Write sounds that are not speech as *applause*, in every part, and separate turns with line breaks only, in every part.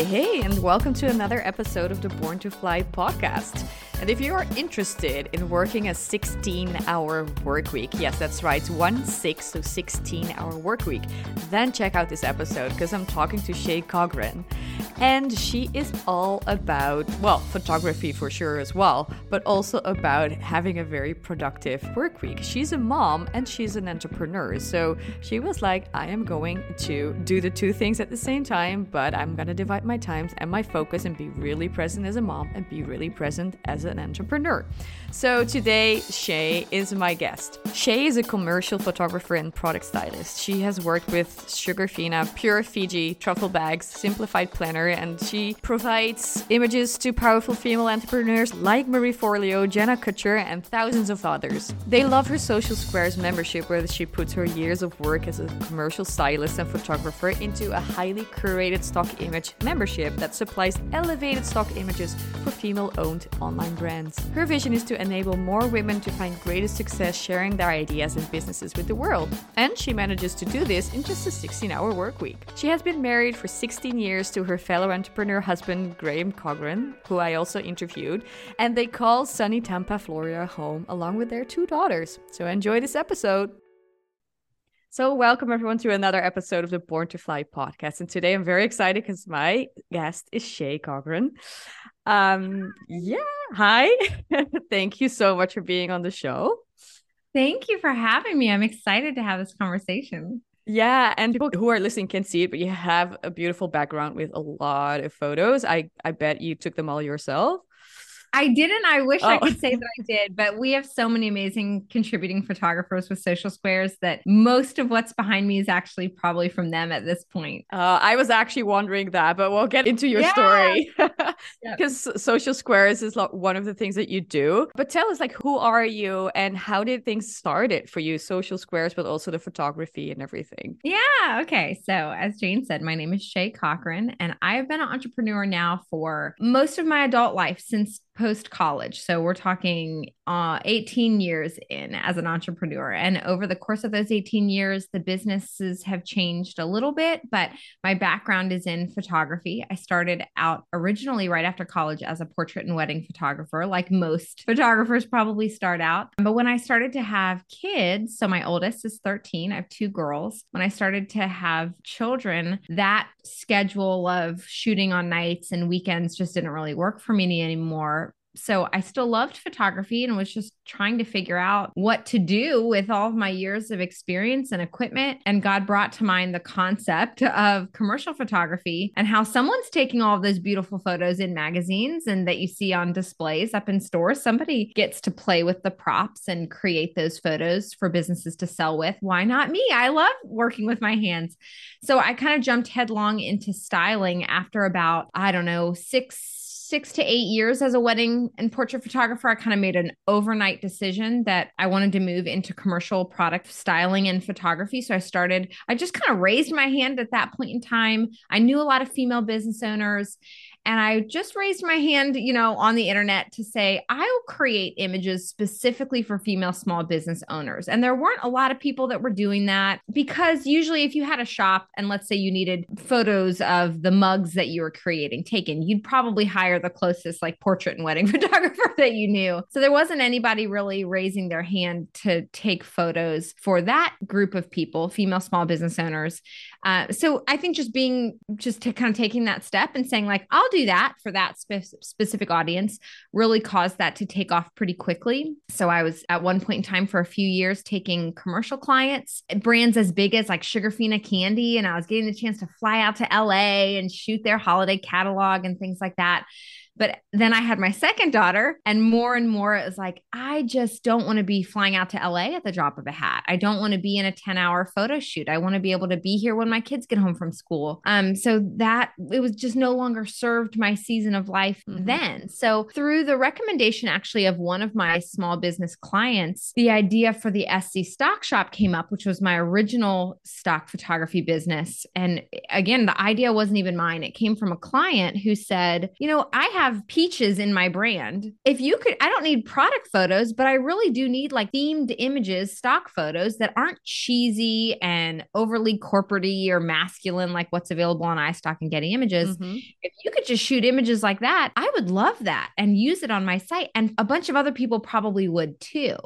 Hey, hey, and welcome to another episode of the Born to Fly podcast. And if you are interested in working a 16 hour work week, yes, that's right, one six, so 16 hour work week, then check out this episode because I'm talking to Shay Cochrane. And she is all about, well, photography for sure as well, but also about having a very productive work week. She's a mom and she's an entrepreneur. So she was like, I am going to do the two things at the same time, but I'm going to divide my times and my focus and be really present as a mom and be really present as a an entrepreneur. So today, Shay is my guest. Shay is a commercial photographer and product stylist. She has worked with Sugarfina, Pure Fiji, Truffle Bags, Simplified Planner, and she provides images to powerful female entrepreneurs like Marie Forleo, Jenna Kutcher, and thousands of others. They love her Social Squares membership, where she puts her years of work as a commercial stylist and photographer into a highly curated stock image membership that supplies elevated stock images for female owned online brands. Her vision is to enable more women to find greater success sharing their ideas and businesses with the world. And she manages to do this in just a 16 hour work week. She has been married for 16 years to her fellow entrepreneur husband, Graham Cochrane, who I also interviewed, and they call sunny Tampa, Florida home along with their two daughters. So enjoy this episode. So, welcome everyone to another episode of the Born to Fly podcast. And today I'm very excited because my guest is Shay Cochrane. Um, yeah, hi. *laughs* Thank you so much for being on the show.
Thank you for having me. I'm excited to have this conversation.
Yeah, and people who are listening can see it, but you have a beautiful background with a lot of photos. I I bet you took them all yourself.
I didn't. I wish oh. I could say that I did, but we have so many amazing contributing photographers with social squares that most of what's behind me is actually probably from them at this point.
Uh, I was actually wondering that, but we'll get into your yeah. story because *laughs* yep. social squares is like one of the things that you do. But tell us, like, who are you and how did things started for you? Social squares, but also the photography and everything.
Yeah. Okay. So, as Jane said, my name is Shay Cochrane, and I have been an entrepreneur now for most of my adult life since post college. So we're talking uh, 18 years in as an entrepreneur. And over the course of those 18 years, the businesses have changed a little bit, but my background is in photography. I started out originally right after college as a portrait and wedding photographer, like most *laughs* photographers probably start out. But when I started to have kids, so my oldest is 13, I have two girls. When I started to have children, that schedule of shooting on nights and weekends just didn't really work for me anymore so I still loved photography and was just trying to figure out what to do with all of my years of experience and equipment. And God brought to mind the concept of commercial photography and how someone's taking all of those beautiful photos in magazines and that you see on displays up in stores. Somebody gets to play with the props and create those photos for businesses to sell with. Why not me? I love working with my hands. So I kind of jumped headlong into styling after about, I don't know, six six to eight years as a wedding and portrait photographer, I kind of made an overnight decision that I wanted to move into commercial product styling and photography. So I started, I just kind of raised my hand at that point in time. I knew a lot of female business owners and I just raised my hand, you know, on the internet to say, I'll create images specifically for female small business owners. And there weren't a lot of people that were doing that because usually, if you had a shop and let's say you needed photos of the mugs that you were creating taken, you'd probably hire the closest like portrait and wedding *laughs* photographer that you knew. So there wasn't anybody really raising their hand to take photos for that group of people, female small business owners. Uh, so I think just being, just to kind of taking that step and saying, like, I'll do that for that spe- specific audience really caused that to take off pretty quickly. So I was at one point in time for a few years taking commercial clients, brands as big as like Sugarfina Candy, and I was getting the chance to fly out to LA and shoot their holiday catalog and things like that. But then I had my second daughter, and more and more it was like, I just don't want to be flying out to LA at the drop of a hat. I don't want to be in a 10 hour photo shoot. I want to be able to be here when my kids get home from school. Um, so that it was just no longer served my season of life mm-hmm. then. So through the recommendation actually of one of my small business clients, the idea for the SC stock shop came up, which was my original stock photography business. And again, the idea wasn't even mine. It came from a client who said, you know, I have have peaches in my brand. If you could, I don't need product photos, but I really do need like themed images, stock photos that aren't cheesy and overly corporatey or masculine, like what's available on iStock and Getty Images. Mm-hmm. If you could just shoot images like that, I would love that and use it on my site. And a bunch of other people probably would too.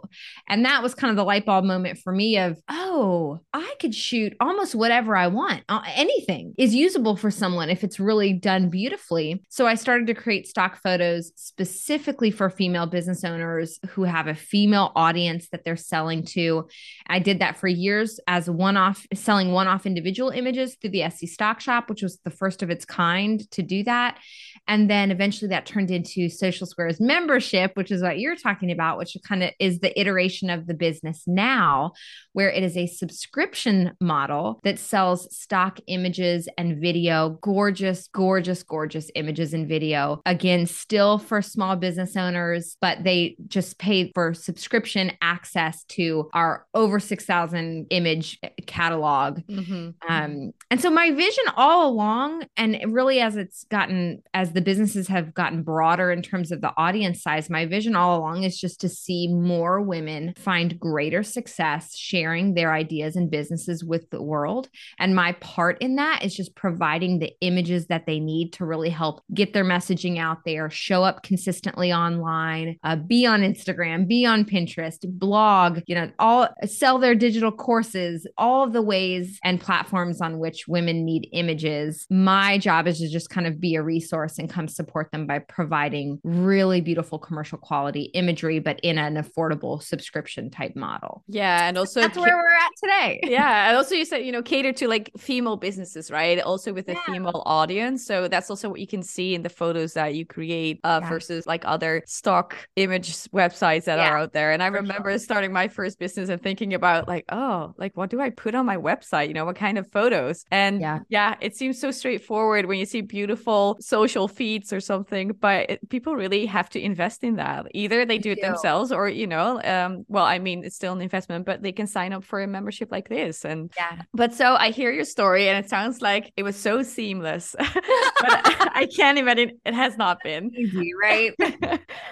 And that was kind of the light bulb moment for me of, oh, I could shoot almost whatever I want. Uh, anything is usable for someone if it's really done beautifully. So I started to create stock photos specifically for female business owners who have a female audience that they're selling to. I did that for years as one off, selling one off individual images through the SC Stock Shop, which was the first of its kind to do that. And then eventually that turned into Social Squares membership, which is what you're talking about, which kind of is the iteration of the business now, where it is a subscription model that sells stock images and video, gorgeous, gorgeous, gorgeous images and video. Again, still for small business owners, but they just pay for subscription access to our over 6,000 image catalog. Mm-hmm. Um, and so my vision all along, and really as it's gotten, as the businesses have gotten broader in terms of the audience size, my vision all along is just to see more women find greater success sharing their ideas and businesses with the world. And my part in that is just providing the images that they need to really help get their messaging out there, show up consistently online, uh, be on Instagram, be on Pinterest, blog, you know, all sell their digital courses, all of the ways and platforms on which women need images. My job is to just kind of be a resource and come support them by providing really beautiful commercial quality imagery, but in an affordable subscription type model.
Yeah. And also,
that's ca- where we're at today.
Yeah. And also, you said, you know, cater to like female businesses, right? Also with a yeah. female audience. So that's also what you can see in the photos that you create uh, yeah. versus like other stock image websites that yeah. are out there. And I remember sure. starting my first business and thinking about like, oh, like what do I put on my website? You know, what kind of photos? And yeah, yeah it seems so straightforward when you see beautiful social feeds or something, but it, people really have to invest in that. Either they do it themselves or, you know, um, well, I mean, it's still an investment, but they can sign up for a membership like this. And yeah, but so I hear your story and it sounds like it was so seamless, *laughs* but *laughs* I can't imagine it has not been
easy, *laughs* right?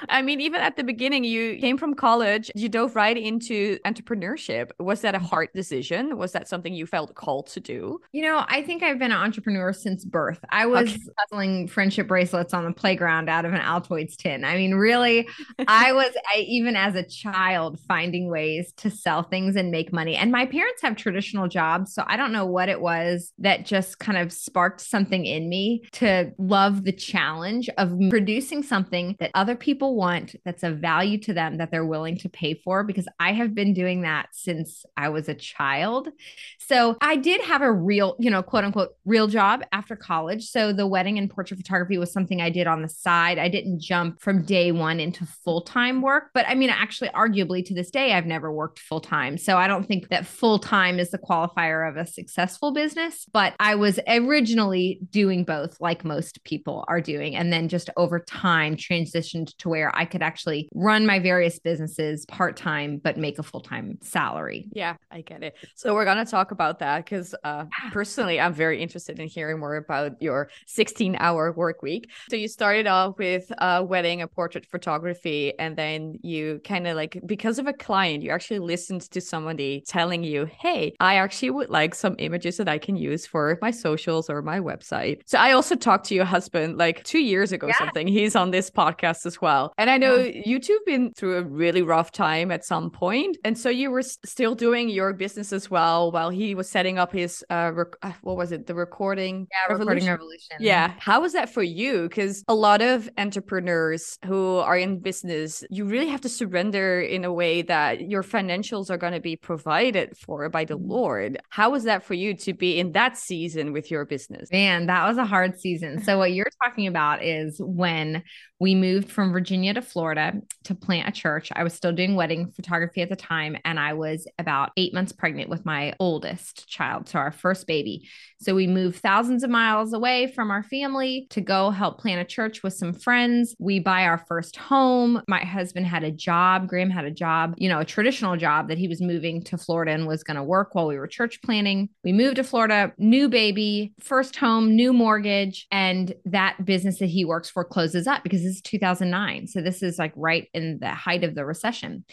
I mean, even at the beginning, you came from college, you dove right into entrepreneurship. Was that a mm-hmm. hard decision? Was that something you felt called to do?
You know, I think I've been an entrepreneur since birth. I was okay. puzzling friendship bracelets on the playground out of an Altoids tin. I mean, really, I *laughs* was I, even as a child finding ways to sell things and make money. And my parents have traditional jobs, so I don't know what it was that just kind of sparked something in me to love the challenge of producing something that other people want that's of value to them that they're willing to pay for because I have been doing that since I was a child. So I did have a real, you know, quote unquote, real job after college. So the wedding and portrait photography was something I did on the side. I didn't jump from day one into full time work. But I mean, actually, arguably to this day, I've never worked full time. So I don't think that full time is the qualifier of a successful business. But I was originally doing both, like most people are doing. And then just over time transitioned to where I could actually run my various businesses part time, but make a full time salary.
Yeah, I get it. So we're going to talk about that because uh, personally, I'm very interested in hearing more about your 16 hour work week. So you started off with a wedding a portrait photography, and then you kind of like, because of a client, you actually listened to somebody telling you, hey, I actually would like some images that I can use for my socials or my website. So I also talked to your husband like two years ago, yeah. something. He's on this podcast as well. And I know yeah. you two have been through a really rough time at some point, And so you were still doing your business as well while he was setting up his, uh, rec- uh, what was it, the recording?
Yeah, revolution? recording revolution.
Yeah. How was that for you? Because a lot of entrepreneurs who are in business, you really have to surrender in a way that your financials are going to be provided for by the mm-hmm. Lord. How was that for you to be in that season with your business?
Man, that was a hard season. So, what you're talking about is when we moved from Virginia to Florida to plant a church. I was still doing wedding photography at the time, and I was about eight months pregnant with my my oldest child, so our first baby. So we moved thousands of miles away from our family to go help plant a church with some friends. We buy our first home. My husband had a job. Graham had a job, you know, a traditional job that he was moving to Florida and was going to work while we were church planning. We moved to Florida, new baby, first home, new mortgage, and that business that he works for closes up because this is 2009. So this is like right in the height of the recession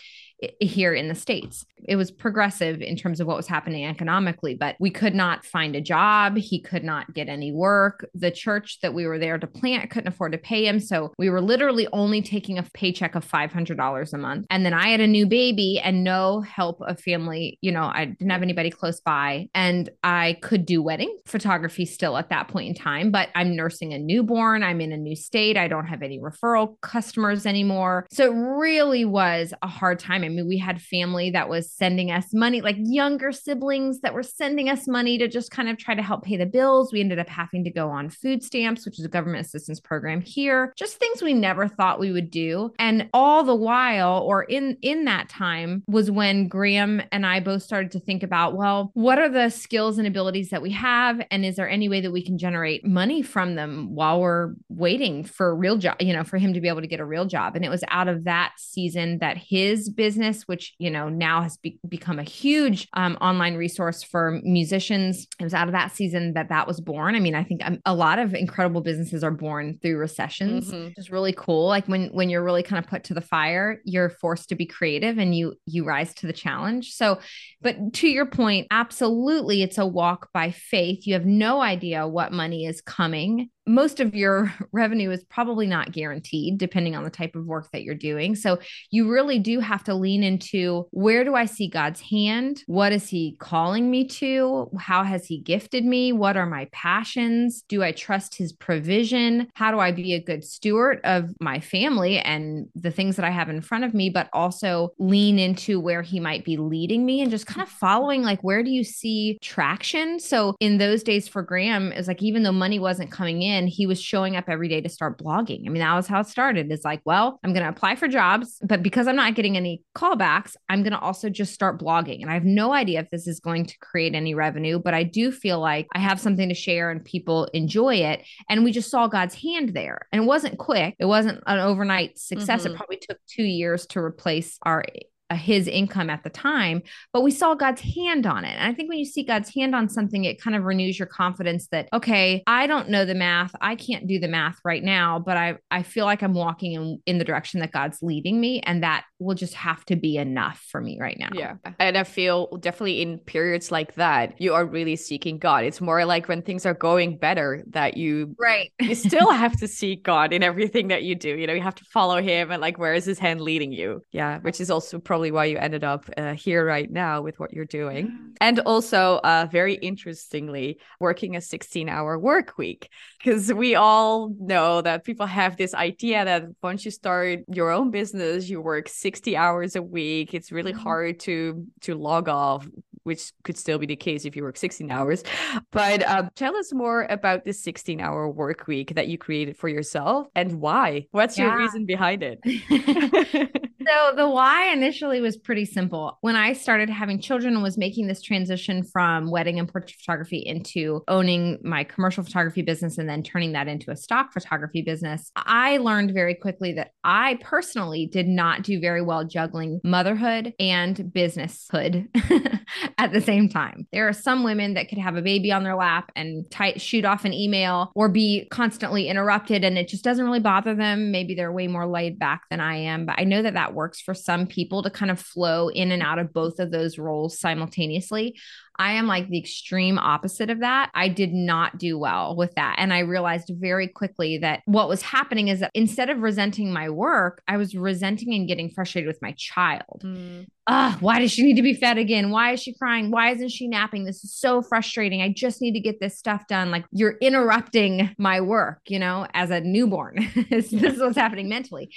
here in the States. It was progressive in terms of what was happening economically, but we could not find a job. He could not get any work. The church that we were there to plant couldn't afford to pay him. So we were literally only taking a paycheck of $500 a month. And then I had a new baby and no help of family. You know, I didn't have anybody close by. And I could do wedding photography still at that point in time, but I'm nursing a newborn. I'm in a new state. I don't have any referral customers anymore. So it really was a hard time. I mean, we had family that was sending us money, like younger siblings that were sending us money to just kind of try to help pay the bills. We ended up having to go on food stamps, which is a government assistance program here, just things we never thought we would do. And all the while, or in in that time, was when Graham and I both started to think about, well, what are the skills and abilities that we have? And is there any way that we can generate money from them while we're waiting for a real job, you know, for him to be able to get a real job? And it was out of that season that his business business, which, you know, now has be- become a huge um, online resource for musicians. It was out of that season that that was born. I mean, I think um, a lot of incredible businesses are born through recessions, mm-hmm. which is really cool. Like when, when you're really kind of put to the fire, you're forced to be creative and you, you rise to the challenge. So, but to your point, absolutely, it's a walk by faith. You have no idea what money is coming most of your *laughs* revenue is probably not guaranteed depending on the type of work that you're doing. So you really do have to lean into where do I see God's hand? What is he calling me to? How has he gifted me? What are my passions? Do I trust his provision? How do I be a good steward of my family and the things that I have in front of me, but also lean into where he might be leading me and just kind of following like where do you see traction? So in those days for Graham, it's like even though money wasn't coming in, he was showing up every day to start blogging. I mean, that was how it started. It's like, well, I'm going to apply for jobs, but because I'm not getting any callbacks, I'm going to also just start blogging. And I have no idea if this is going to create any revenue, but I do feel like I have something to share and people enjoy it. And we just saw God's hand there. And it wasn't quick, it wasn't an overnight success. Mm-hmm. It probably took two years to replace our Uh, his income at the time, but we saw God's hand on it. And I think when you see God's hand on something, it kind of renews your confidence that, okay, I don't know the math. I can't do the math right now, but I, I feel like I'm walking in, in the direction that God's leading me. And that will just have to be enough for me right now.
Yeah. And I feel definitely in periods like that, you are really seeking God. It's more like when things are going better that you,
right. *laughs*
you still have to seek God in everything that you do. You know, you have to follow him and like, where is his hand leading you? Yeah. Which is also probably probably why you ended up uh, here right now with what you're doing. And also, uh, very interestingly, working a 16 hour work week. Because we all know that people have this idea that once you start your own business, you work 60 hours a week. It's really mm-hmm. hard to to log off which could still be the case if you work 16 hours. But um, tell us more about this 16 hour work week that you created for yourself and why. What's yeah. your reason behind it? *laughs* *laughs*
so the why initially was pretty simple. When I started having children and was making this transition from wedding and portrait photography into owning my commercial photography business and then turning that into a stock photography business, I learned very quickly that I personally did not do very well juggling motherhood and businesshood *laughs* at the same time. There are some women that could have a baby on their lap and tight, shoot off an email or be constantly interrupted and it just doesn't really bother them. Maybe they're way more laid back than I am, but I know that that works for some people to kind of flow in and out of both of those roles simultaneously. I am like the extreme opposite of that. I did not do well with that. And I realized very quickly that what was happening is that instead of resenting my work, I was resenting and getting frustrated with my child. Mm. Ah, why does she need to be fed again? Why is she crying? Why isn't she napping? This is so frustrating. I just need to get this stuff done. Like you're interrupting my work, you know, as a newborn. *laughs* this is what's happening mentally.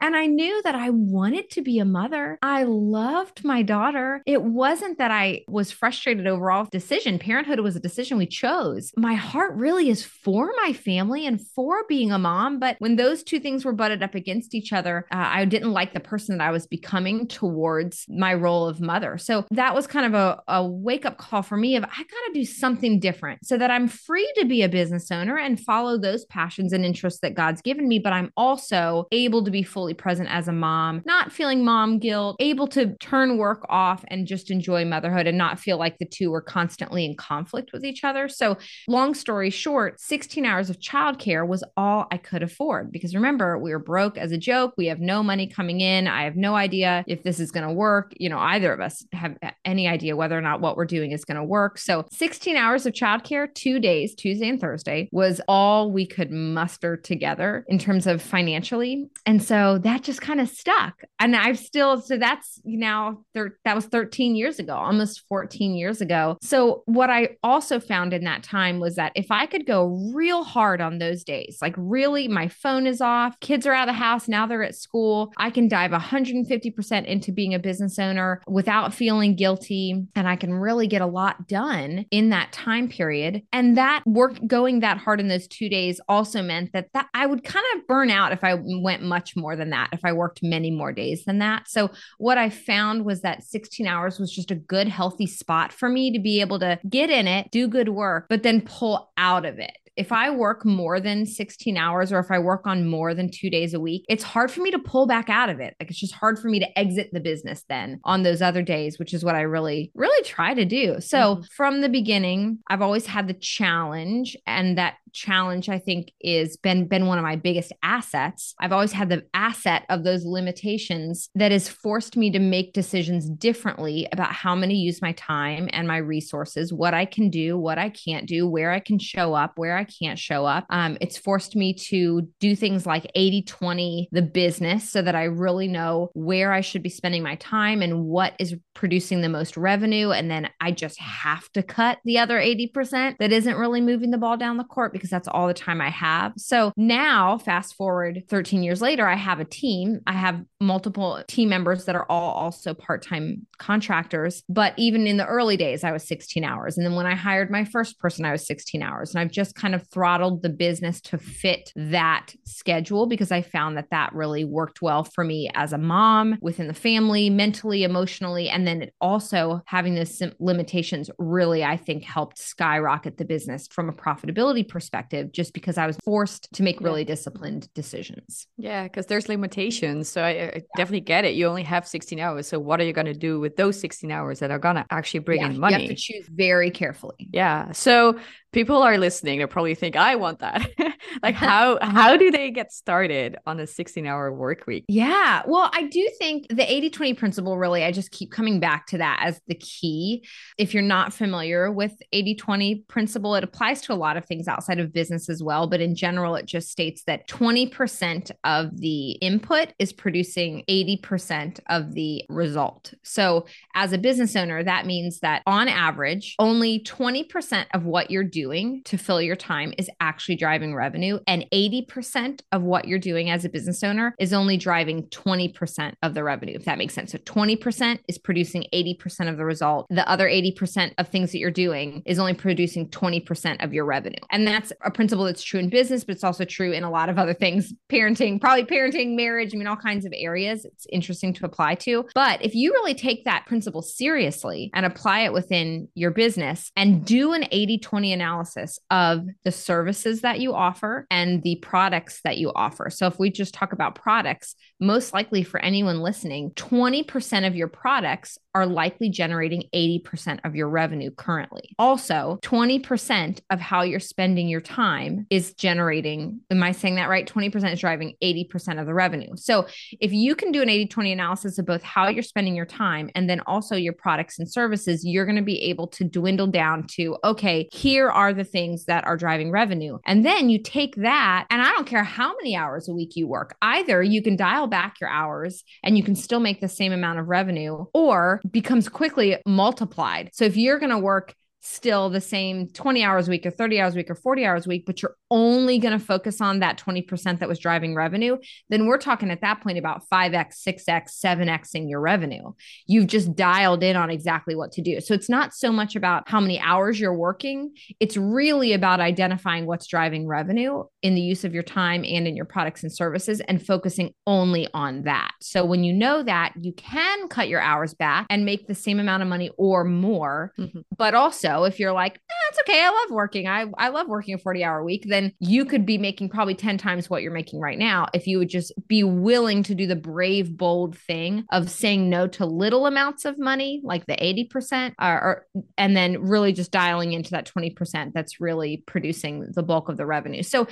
And I knew that I wanted to be a mother. I loved my daughter. It wasn't that I was frustrated overall decision. Parenthood was a decision we chose. My heart really is for my family and for being a mom. But when those two things were butted up against each other, uh, I didn't like the person that I was becoming towards my role of mother. So that was kind of a, a wake up call for me of I got to do something different so that I'm free to be a business owner and follow those passions and interests that God's given me, but I'm also able to be fully present as a mom, not feeling mom guilt, able to turn work off and just enjoy motherhood and not feel like the two are constantly in conflict with each other. So, long story short, 16 hours of childcare was all I could afford because remember, we were broke as a joke. We have no money coming in. I have no idea if this is going to work. You know, either of us have any idea whether or not what we're doing is going to work. So, 16 hours of childcare, two days, Tuesday and Thursday, was all we could muster together in terms of financially. And so that just kind of stuck. And I've still, so that's now, thir- that was 13 years ago, almost 14 ago. So, what I also found in that time was that if I could go real hard on those days, like really, my phone is off, kids are out of the house, now they're at school, I can dive 150% into being a business owner without feeling guilty. And I can really get a lot done in that time period. And that work going that hard in those two days also meant that, that I would kind of burn out if I went much more than that, if I worked many more days than that. So, what I found was that 16 hours was just a good, healthy spot for me to be able to get in it, do good work, but then pull out of it if I work more than 16 hours or if I work on more than two days a week, it's hard for me to pull back out of it. Like it's just hard for me to exit the business then on those other days, which is what I really, really try to do. So mm-hmm. from the beginning, I've always had the challenge and that challenge i think is been been one of my biggest assets i've always had the asset of those limitations that has forced me to make decisions differently about how I'm going to use my time and my resources what i can do what i can't do where i can show up where i can't show up um, it's forced me to do things like 80 20 the business so that i really know where i should be spending my time and what is producing the most revenue and then i just have to cut the other 80% that isn't really moving the ball down the court because that's all the time I have. So now, fast forward 13 years later, I have a team. I have multiple team members that are all also part time contractors. But even in the early days, I was 16 hours. And then when I hired my first person, I was 16 hours. And I've just kind of throttled the business to fit that schedule because I found that that really worked well for me as a mom within the family, mentally, emotionally. And then also having those limitations really, I think, helped skyrocket the business from a profitability perspective perspective just because I was forced to make really disciplined decisions.
Yeah, because there's limitations. So I, I definitely get it. You only have 16 hours. So what are you going to do with those 16 hours that are going to actually bring yeah, in money?
You have to choose very carefully.
Yeah. So people are listening they probably think i want that. *laughs* Like *laughs* how how do they get started on a 16 hour work week?
Yeah. Well i do think the 80-20 principle really i just keep coming back to that as the key. If you're not familiar with 80-20 principle it applies to a lot of things outside of business as well but in general it just states that 20% of the input is producing 80% of the result. So as a business owner that means that on average only 20% of what you're doing doing to fill your time is actually driving revenue. And 80% of what you're doing as a business owner is only driving 20% of the revenue, if that makes sense. So 20% is producing 80% of the result. The other 80% of things that you're doing is only producing 20% of your revenue. And that's a principle that's true in business, but it's also true in a lot of other things parenting, probably parenting, marriage, I mean, all kinds of areas. It's interesting to apply to. But if you really take that principle seriously and apply it within your business and do an 80 20 analysis, analysis of the services that you offer and the products that you offer. So, if we just talk about products, most likely for anyone listening, 20% of your products are likely generating 80% of your revenue currently. Also, 20% of how you're spending your time is generating, am I saying that right? 20% is driving 80% of the revenue. So, if you can do an 80 20 analysis of both how you're spending your time and then also your products and services, you're going to be able to dwindle down to, okay, here are the things that are driving revenue. And then you take that, and I don't care how many hours a week you work, either you can dial back your hours and you can still make the same amount of revenue, or becomes quickly multiplied. So if you're going to work still the same 20 hours a week or 30 hours a week or 40 hours a week, but you're only going to focus on that 20% that was driving revenue, then we're talking at that point about 5x, 6x, 7xing your revenue. You've just dialed in on exactly what to do. So it's not so much about how many hours you're working, it's really about identifying what's driving revenue in the use of your time and in your products and services and focusing only on that. So when you know that, you can cut your hours back and make the same amount of money or more. Mm-hmm. But also, if you're like, eh, okay, I love working. I, I love working a 40 hour week, then you could be making probably 10 times what you're making right now if you would just be willing to do the brave, bold thing of saying no to little amounts of money, like the 80%, or, or and then really just dialing into that 20% that's really producing the bulk of the revenue. So,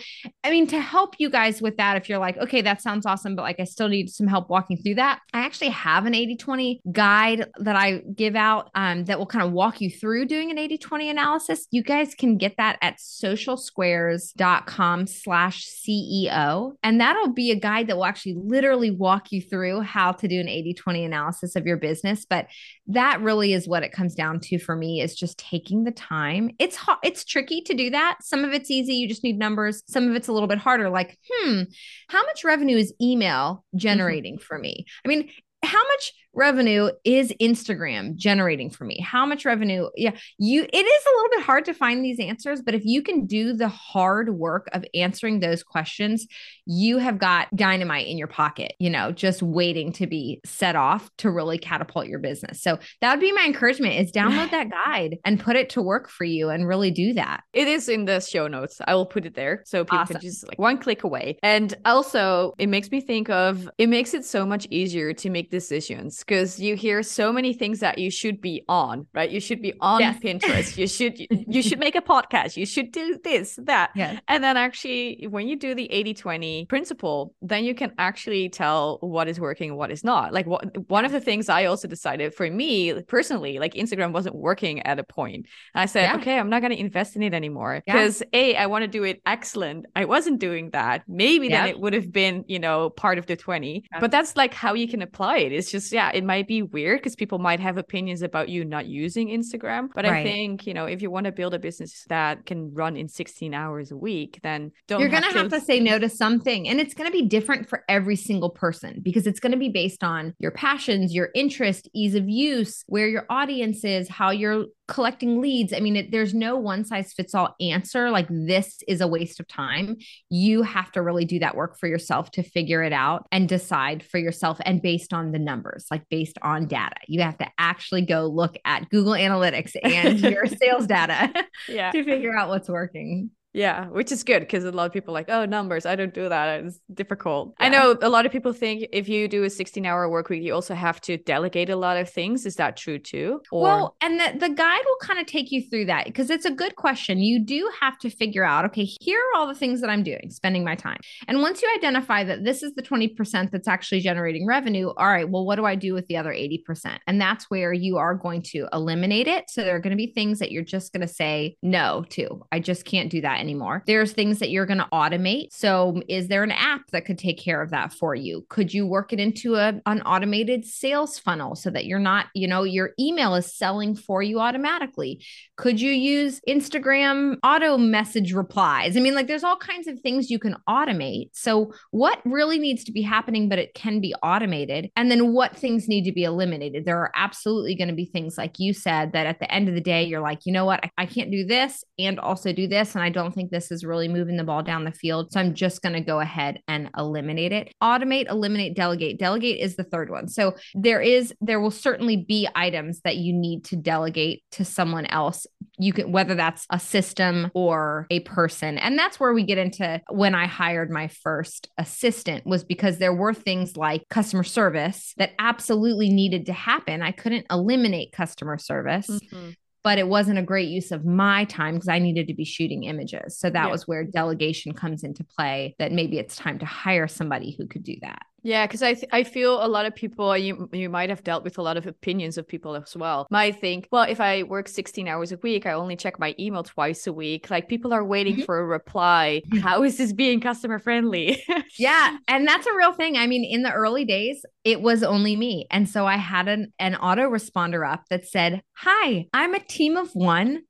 I mean, to help you guys with that, if you're like, okay, that sounds awesome, but like I still need some help walking through that, I actually have an 80 20 guide that I give out um, that will kind of walk you through doing an 80 20 analysis. You guys can get that at socialsquares.com slash CEO. And that'll be a guide that will actually literally walk you through how to do an 80 20 analysis of your business. But that really is what it comes down to for me is just taking the time. It's hard, it's tricky to do that. Some of it's easy, you just need numbers. Some of it's a little bit harder like, hmm, how much revenue is email mm-hmm. generating mm-hmm. for me? I mean, how much revenue is Instagram generating for me? How much revenue? Yeah, you it is a little bit hard to find these answers, but if you can do the hard work of answering those questions, you have got dynamite in your pocket, you know, just waiting to be set off to really catapult your business. So that would be my encouragement is download that *laughs* guide and put it to work for you and really do that.
It is in the show notes. I will put it there so people awesome. can just like one click away. And also, it makes me think of it makes it so much easier to make decisions because you hear so many things that you should be on, right? You should be on yes. Pinterest. You should you *laughs* should make a podcast. You should do this, that. Yes. And then actually when you do the 80-20 principle, then you can actually tell what is working and what is not. Like what one of the things I also decided for me personally, like Instagram wasn't working at a point. And I said, yeah. okay, I'm not going to invest in it anymore because yeah. A, I want to do it excellent. I wasn't doing that. Maybe yeah. then it would have been, you know, part of the 20. But that's like how you can apply it. It's just, yeah, it might be weird because people might have opinions about you not using Instagram. But right. I think, you know, if you want to build a business that can run in 16 hours a week, then don't
You're going to have to say no to something. And it's going to be different for every single person because it's going to be based on your passions, your interest, ease of use, where your audience is, how you're collecting leads. I mean, it, there's no one size fits all answer. Like, this is a waste of time. You have to really do that work for yourself to figure it out and decide for yourself and based on the numbers, like based on data. You have to actually go look at Google Analytics and your *laughs* sales data yeah. *laughs* to figure out what's working.
Yeah, which is good because a lot of people like, oh, numbers. I don't do that. It's difficult. Yeah. I know a lot of people think if you do a 16 hour work week, you also have to delegate a lot of things. Is that true too?
Or... Well, and the, the guide will kind of take you through that because it's a good question. You do have to figure out, okay, here are all the things that I'm doing, spending my time. And once you identify that this is the 20% that's actually generating revenue, all right, well, what do I do with the other 80%? And that's where you are going to eliminate it. So there are going to be things that you're just going to say no to. I just can't do that anymore. There's things that you're going to automate. So, is there an app that could take care of that for you? Could you work it into a, an automated sales funnel so that you're not, you know, your email is selling for you automatically? Could you use Instagram auto message replies? I mean, like there's all kinds of things you can automate. So, what really needs to be happening, but it can be automated? And then what things need to be eliminated? There are absolutely going to be things like you said that at the end of the day, you're like, you know what? I, I can't do this and also do this. And I don't don't think this is really moving the ball down the field. So I'm just going to go ahead and eliminate it. Automate, eliminate, delegate. Delegate is the third one. So there is, there will certainly be items that you need to delegate to someone else. You can, whether that's a system or a person. And that's where we get into when I hired my first assistant was because there were things like customer service that absolutely needed to happen. I couldn't eliminate customer service. Mm-hmm but it wasn't a great use of my time because I needed to be shooting images. So that yeah. was where delegation comes into play that maybe it's time to hire somebody who could do that.
Yeah, because I th- I feel a lot of people you you might have dealt with a lot of opinions of people as well. Might think, well, if I work 16 hours a week, I only check my email twice a week. Like people are waiting mm-hmm. for a reply. How is this being customer friendly? *laughs*
yeah, and that's a real thing. I mean, in the early days, it was only me, and so I had an an autoresponder up that said, "Hi, I'm a team of one."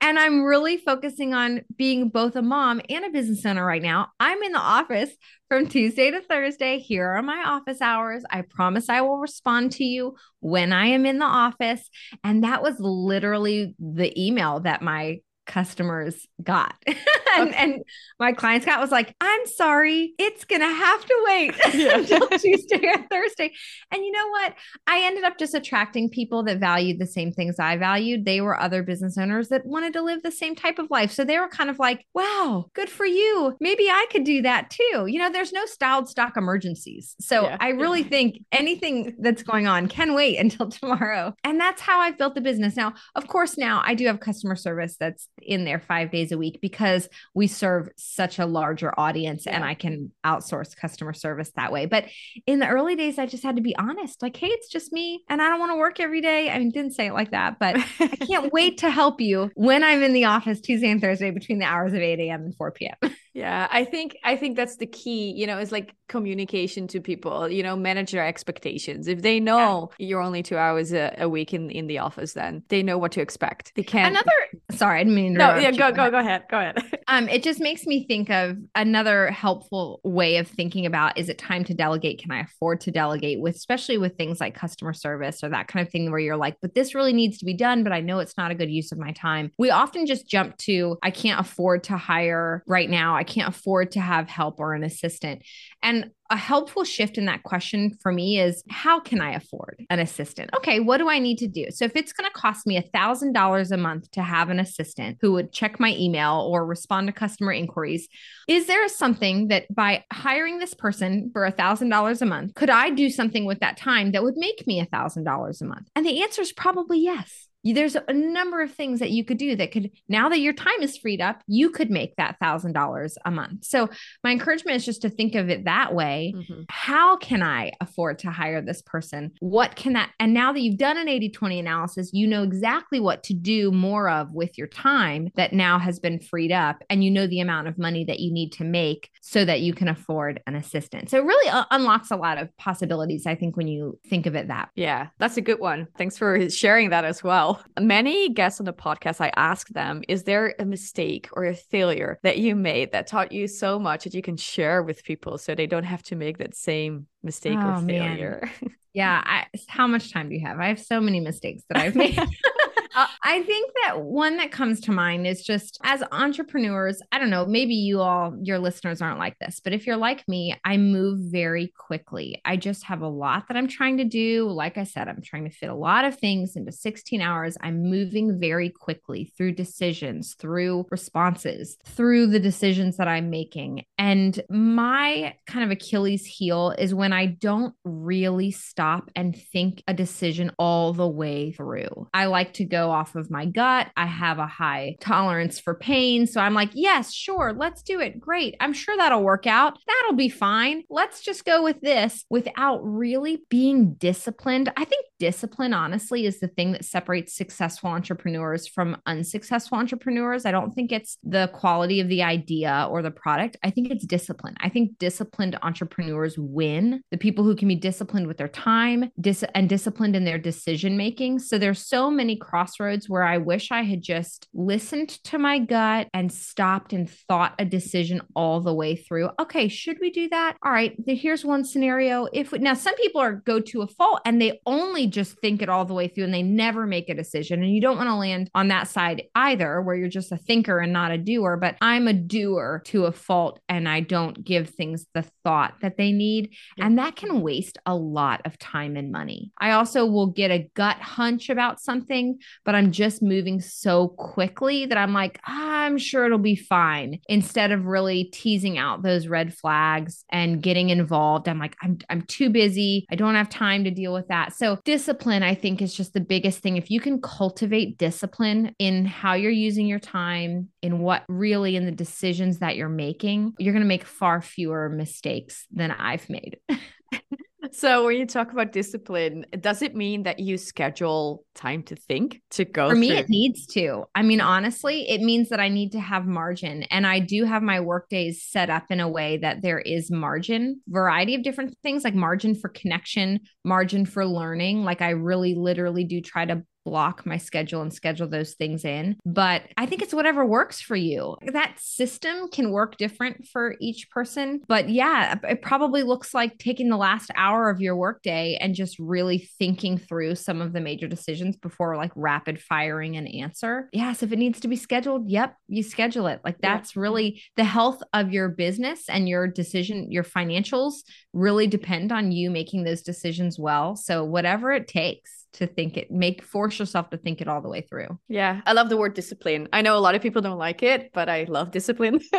And I'm really focusing on being both a mom and a business owner right now. I'm in the office from Tuesday to Thursday. Here are my office hours. I promise I will respond to you when I am in the office. And that was literally the email that my customers got. *laughs* and, okay. and, my clients got was like, I'm sorry, it's going to have to wait *laughs* yeah. until Tuesday or Thursday. And you know what? I ended up just attracting people that valued the same things I valued. They were other business owners that wanted to live the same type of life. So they were kind of like, wow, good for you. Maybe I could do that too. You know, there's no styled stock emergencies. So yeah. I really yeah. think anything that's going on can wait *laughs* until tomorrow. And that's how I've built the business. Now, of course, now I do have customer service that's in there five days a week because we serve such a larger audience yeah. and I can outsource customer service that way. But in the early days, I just had to be honest like, hey, it's just me and I don't want to work every day. I mean, didn't say it like that, but I can't *laughs* wait to help you when I'm in the office Tuesday and Thursday between the hours of 8 a.m. and 4 p.m. *laughs*
Yeah, I think I think that's the key, you know, is like communication to people, you know, manage their expectations. If they know yeah. you're only 2 hours a, a, week in in the office then they know what to expect. They can't
Another sorry, I didn't mean
No, yeah, go go go ahead. Go ahead. *laughs*
um it just makes me think of another helpful way of thinking about is it time to delegate? Can I afford to delegate with especially with things like customer service or that kind of thing where you're like, but this really needs to be done, but I know it's not a good use of my time. We often just jump to I can't afford to hire right now. I can't afford to have help or an assistant. And a helpful shift in that question for me is how can I afford an assistant? Okay, what do I need to do? So if it's going to cost me $1,000 a month to have an assistant who would check my email or respond to customer inquiries, is there something that by hiring this person for $1,000 a month, could I do something with that time that would make me $1,000 a month? And the answer is probably yes there's a number of things that you could do that could now that your time is freed up you could make that thousand dollars a month. So my encouragement is just to think of it that way. Mm-hmm. how can i afford to hire this person? What can that and now that you've done an 80-20 analysis you know exactly what to do more of with your time that now has been freed up and you know the amount of money that you need to make so that you can afford an assistant. So it really uh, unlocks a lot of possibilities i think when you think of it that
yeah that's a good one. Thanks for sharing that as well Many guests on the podcast, I ask them, is there a mistake or a failure that you made that taught you so much that you can share with people so they don't have to make that same mistake oh, or failure? *laughs*
yeah. I, how much time do you have? I have so many mistakes that I've made. *laughs* Uh, I think that one that comes to mind is just as entrepreneurs, I don't know, maybe you all, your listeners aren't like this, but if you're like me, I move very quickly. I just have a lot that I'm trying to do. Like I said, I'm trying to fit a lot of things into 16 hours. I'm moving very quickly through decisions, through responses, through the decisions that I'm making. And my kind of Achilles heel is when I don't really stop and think a decision all the way through. I like to go off of my gut. I have a high tolerance for pain. So I'm like, yes, sure, let's do it. Great. I'm sure that'll work out. That'll be fine. Let's just go with this without really being disciplined. I think discipline, honestly, is the thing that separates successful entrepreneurs from unsuccessful entrepreneurs. I don't think it's the quality of the idea or the product. I think it's discipline. I think disciplined entrepreneurs win. The people who can be disciplined with their time dis- and disciplined in their decision making. So there's so many cross crossroads where I wish I had just listened to my gut and stopped and thought a decision all the way through. Okay, should we do that? All right, here's one scenario. If we, now some people are go to a fault and they only just think it all the way through and they never make a decision. And you don't want to land on that side either, where you're just a thinker and not a doer. But I'm a doer to a fault and I don't give things the thought that they need. And that can waste a lot of time and money. I also will get a gut hunch about something, but I'm just moving so quickly that I'm like, I'm sure it'll be fine. Instead of really teasing out those red flags and getting involved, I'm like, I'm, I'm too busy. I don't have time to deal with that. So, discipline, I think, is just the biggest thing. If you can cultivate discipline in how you're using your time, in what really in the decisions that you're making, you're going to make far fewer mistakes than I've made. *laughs*
So when you talk about discipline, does it mean that you schedule time to think to go?
For me, through- it needs to. I mean, honestly, it means that I need to have margin. And I do have my work days set up in a way that there is margin, variety of different things like margin for connection, margin for learning. Like I really literally do try to block my schedule and schedule those things in. But I think it's whatever works for you. That system can work different for each person. But yeah, it probably looks like taking the last hour of your workday and just really thinking through some of the major decisions before like rapid firing an answer. Yes, if it needs to be scheduled, yep, you schedule it. Like that's yeah. really the health of your business and your decision, your financials really depend on you making those decisions well. So whatever it takes to think it make force yourself to think it all the way through.
Yeah i love the word discipline. I know a lot of people don't like it but i love discipline. *laughs*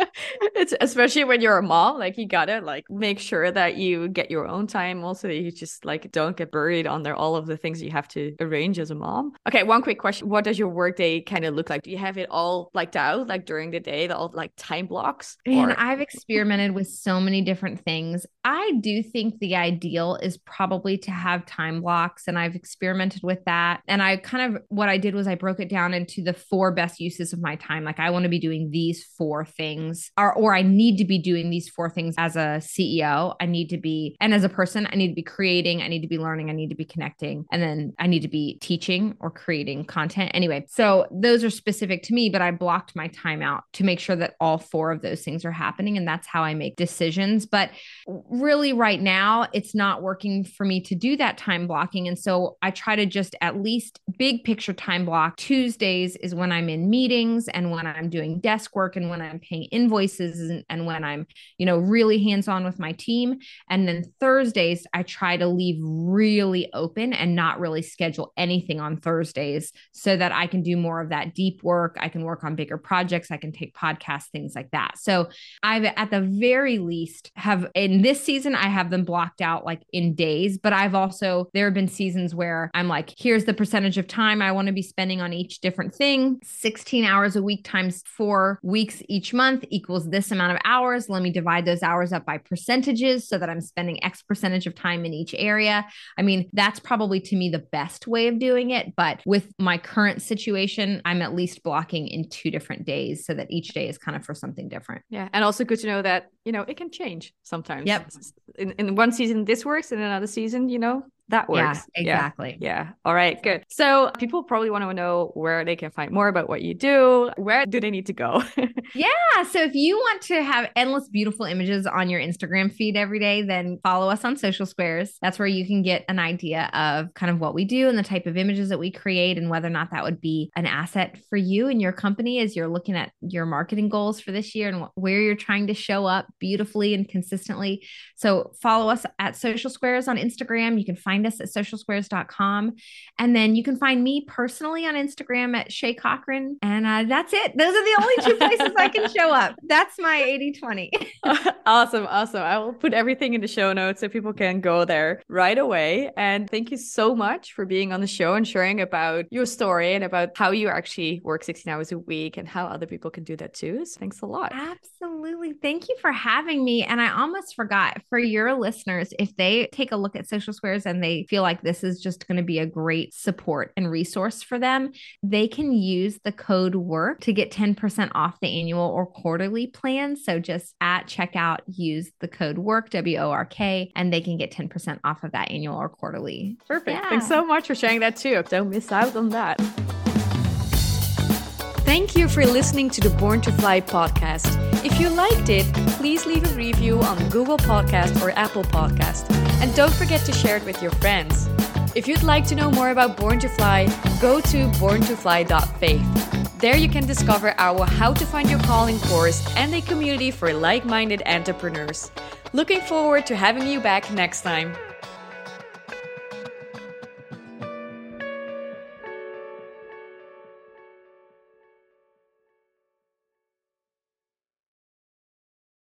It's especially when you're a mom like you gotta like make sure that you get your own time. Also that you just like don't get buried under all of the things you have to arrange as a mom. Okay one quick question. What does your workday kind of look like? Do you have it all like out like during the day all like time blocks
and i've experimented with so many different things. I do think the ideal is probably to have time blocks and i've experimented experimented with that. And I kind of, what I did was I broke it down into the four best uses of my time. Like I want to be doing these four things, or, or I need to be doing these four things as a CEO. I need to be, and as a person, I need to be creating, I need to be learning, I need to be connecting, and then I need to be teaching or creating content. Anyway, so those are specific to me, but I blocked my time out to make sure that all four of those things are happening. And that's how I make decisions. But really, right now, it's not working for me to do that time blocking. And so I try to just at least big picture time block. Tuesdays is when I'm in meetings and when I'm doing desk work and when I'm paying invoices and, and when I'm, you know, really hands on with my team. And then Thursdays, I try to leave really open and not really schedule anything on Thursdays so that I can do more of that deep work. I can work on bigger projects. I can take podcasts, things like that. So I've at the very least have in this season, I have them blocked out like in days, but I've also, there have been seasons where I'm like, here's the percentage of time I want to be spending on each different thing. 16 hours a week times four weeks each month equals this amount of hours. Let me divide those hours up by percentages so that I'm spending X percentage of time in each area. I mean, that's probably to me the best way of doing it. But with my current situation, I'm at least blocking in two different days so that each day is kind of for something different.
Yeah. And also good to know that, you know, it can change sometimes.
Yep.
In, in one season, this works. In another season, you know, that works.
Yeah, exactly.
Yeah. yeah. All right, good. So people probably want to know where they can find more about what you do. Where do they need to go? *laughs*
yeah. So if you want to have endless beautiful images on your Instagram feed every day, then follow us on Social Squares. That's where you can get an idea of kind of what we do and the type of images that we create and whether or not that would be an asset for you and your company as you're looking at your marketing goals for this year and where you're trying to show up beautifully and consistently. So follow us at Social Squares on Instagram. You can find find us at socialsquares.com. And then you can find me personally on Instagram at Shay Cochrane. And uh, that's it. Those are the only two *laughs* places I can show up. That's my 80 20. *laughs*
awesome. Awesome. I will put everything in the show notes so people can go there right away. And thank you so much for being on the show and sharing about your story and about how you actually work 16 hours a week and how other people can do that too. So thanks a lot.
Absolutely. Thank you for having me. And I almost forgot for your listeners, if they take a look at Social Squares and they they feel like this is just going to be a great support and resource for them, they can use the code WORK to get 10% off the annual or quarterly plan. So just at checkout, use the code WORK, W O R K, and they can get 10% off of that annual or quarterly.
Perfect. Yeah. Thanks so much for sharing that too. Don't miss out on that. Thank you for listening to the Born to Fly podcast. If you liked it, please leave a review on Google Podcast or Apple Podcast. And don't forget to share it with your friends. If you'd like to know more about Born to Fly, go to borntofly.faith. There you can discover our How to Find Your Calling course and a community for like minded entrepreneurs. Looking forward to having you back next time.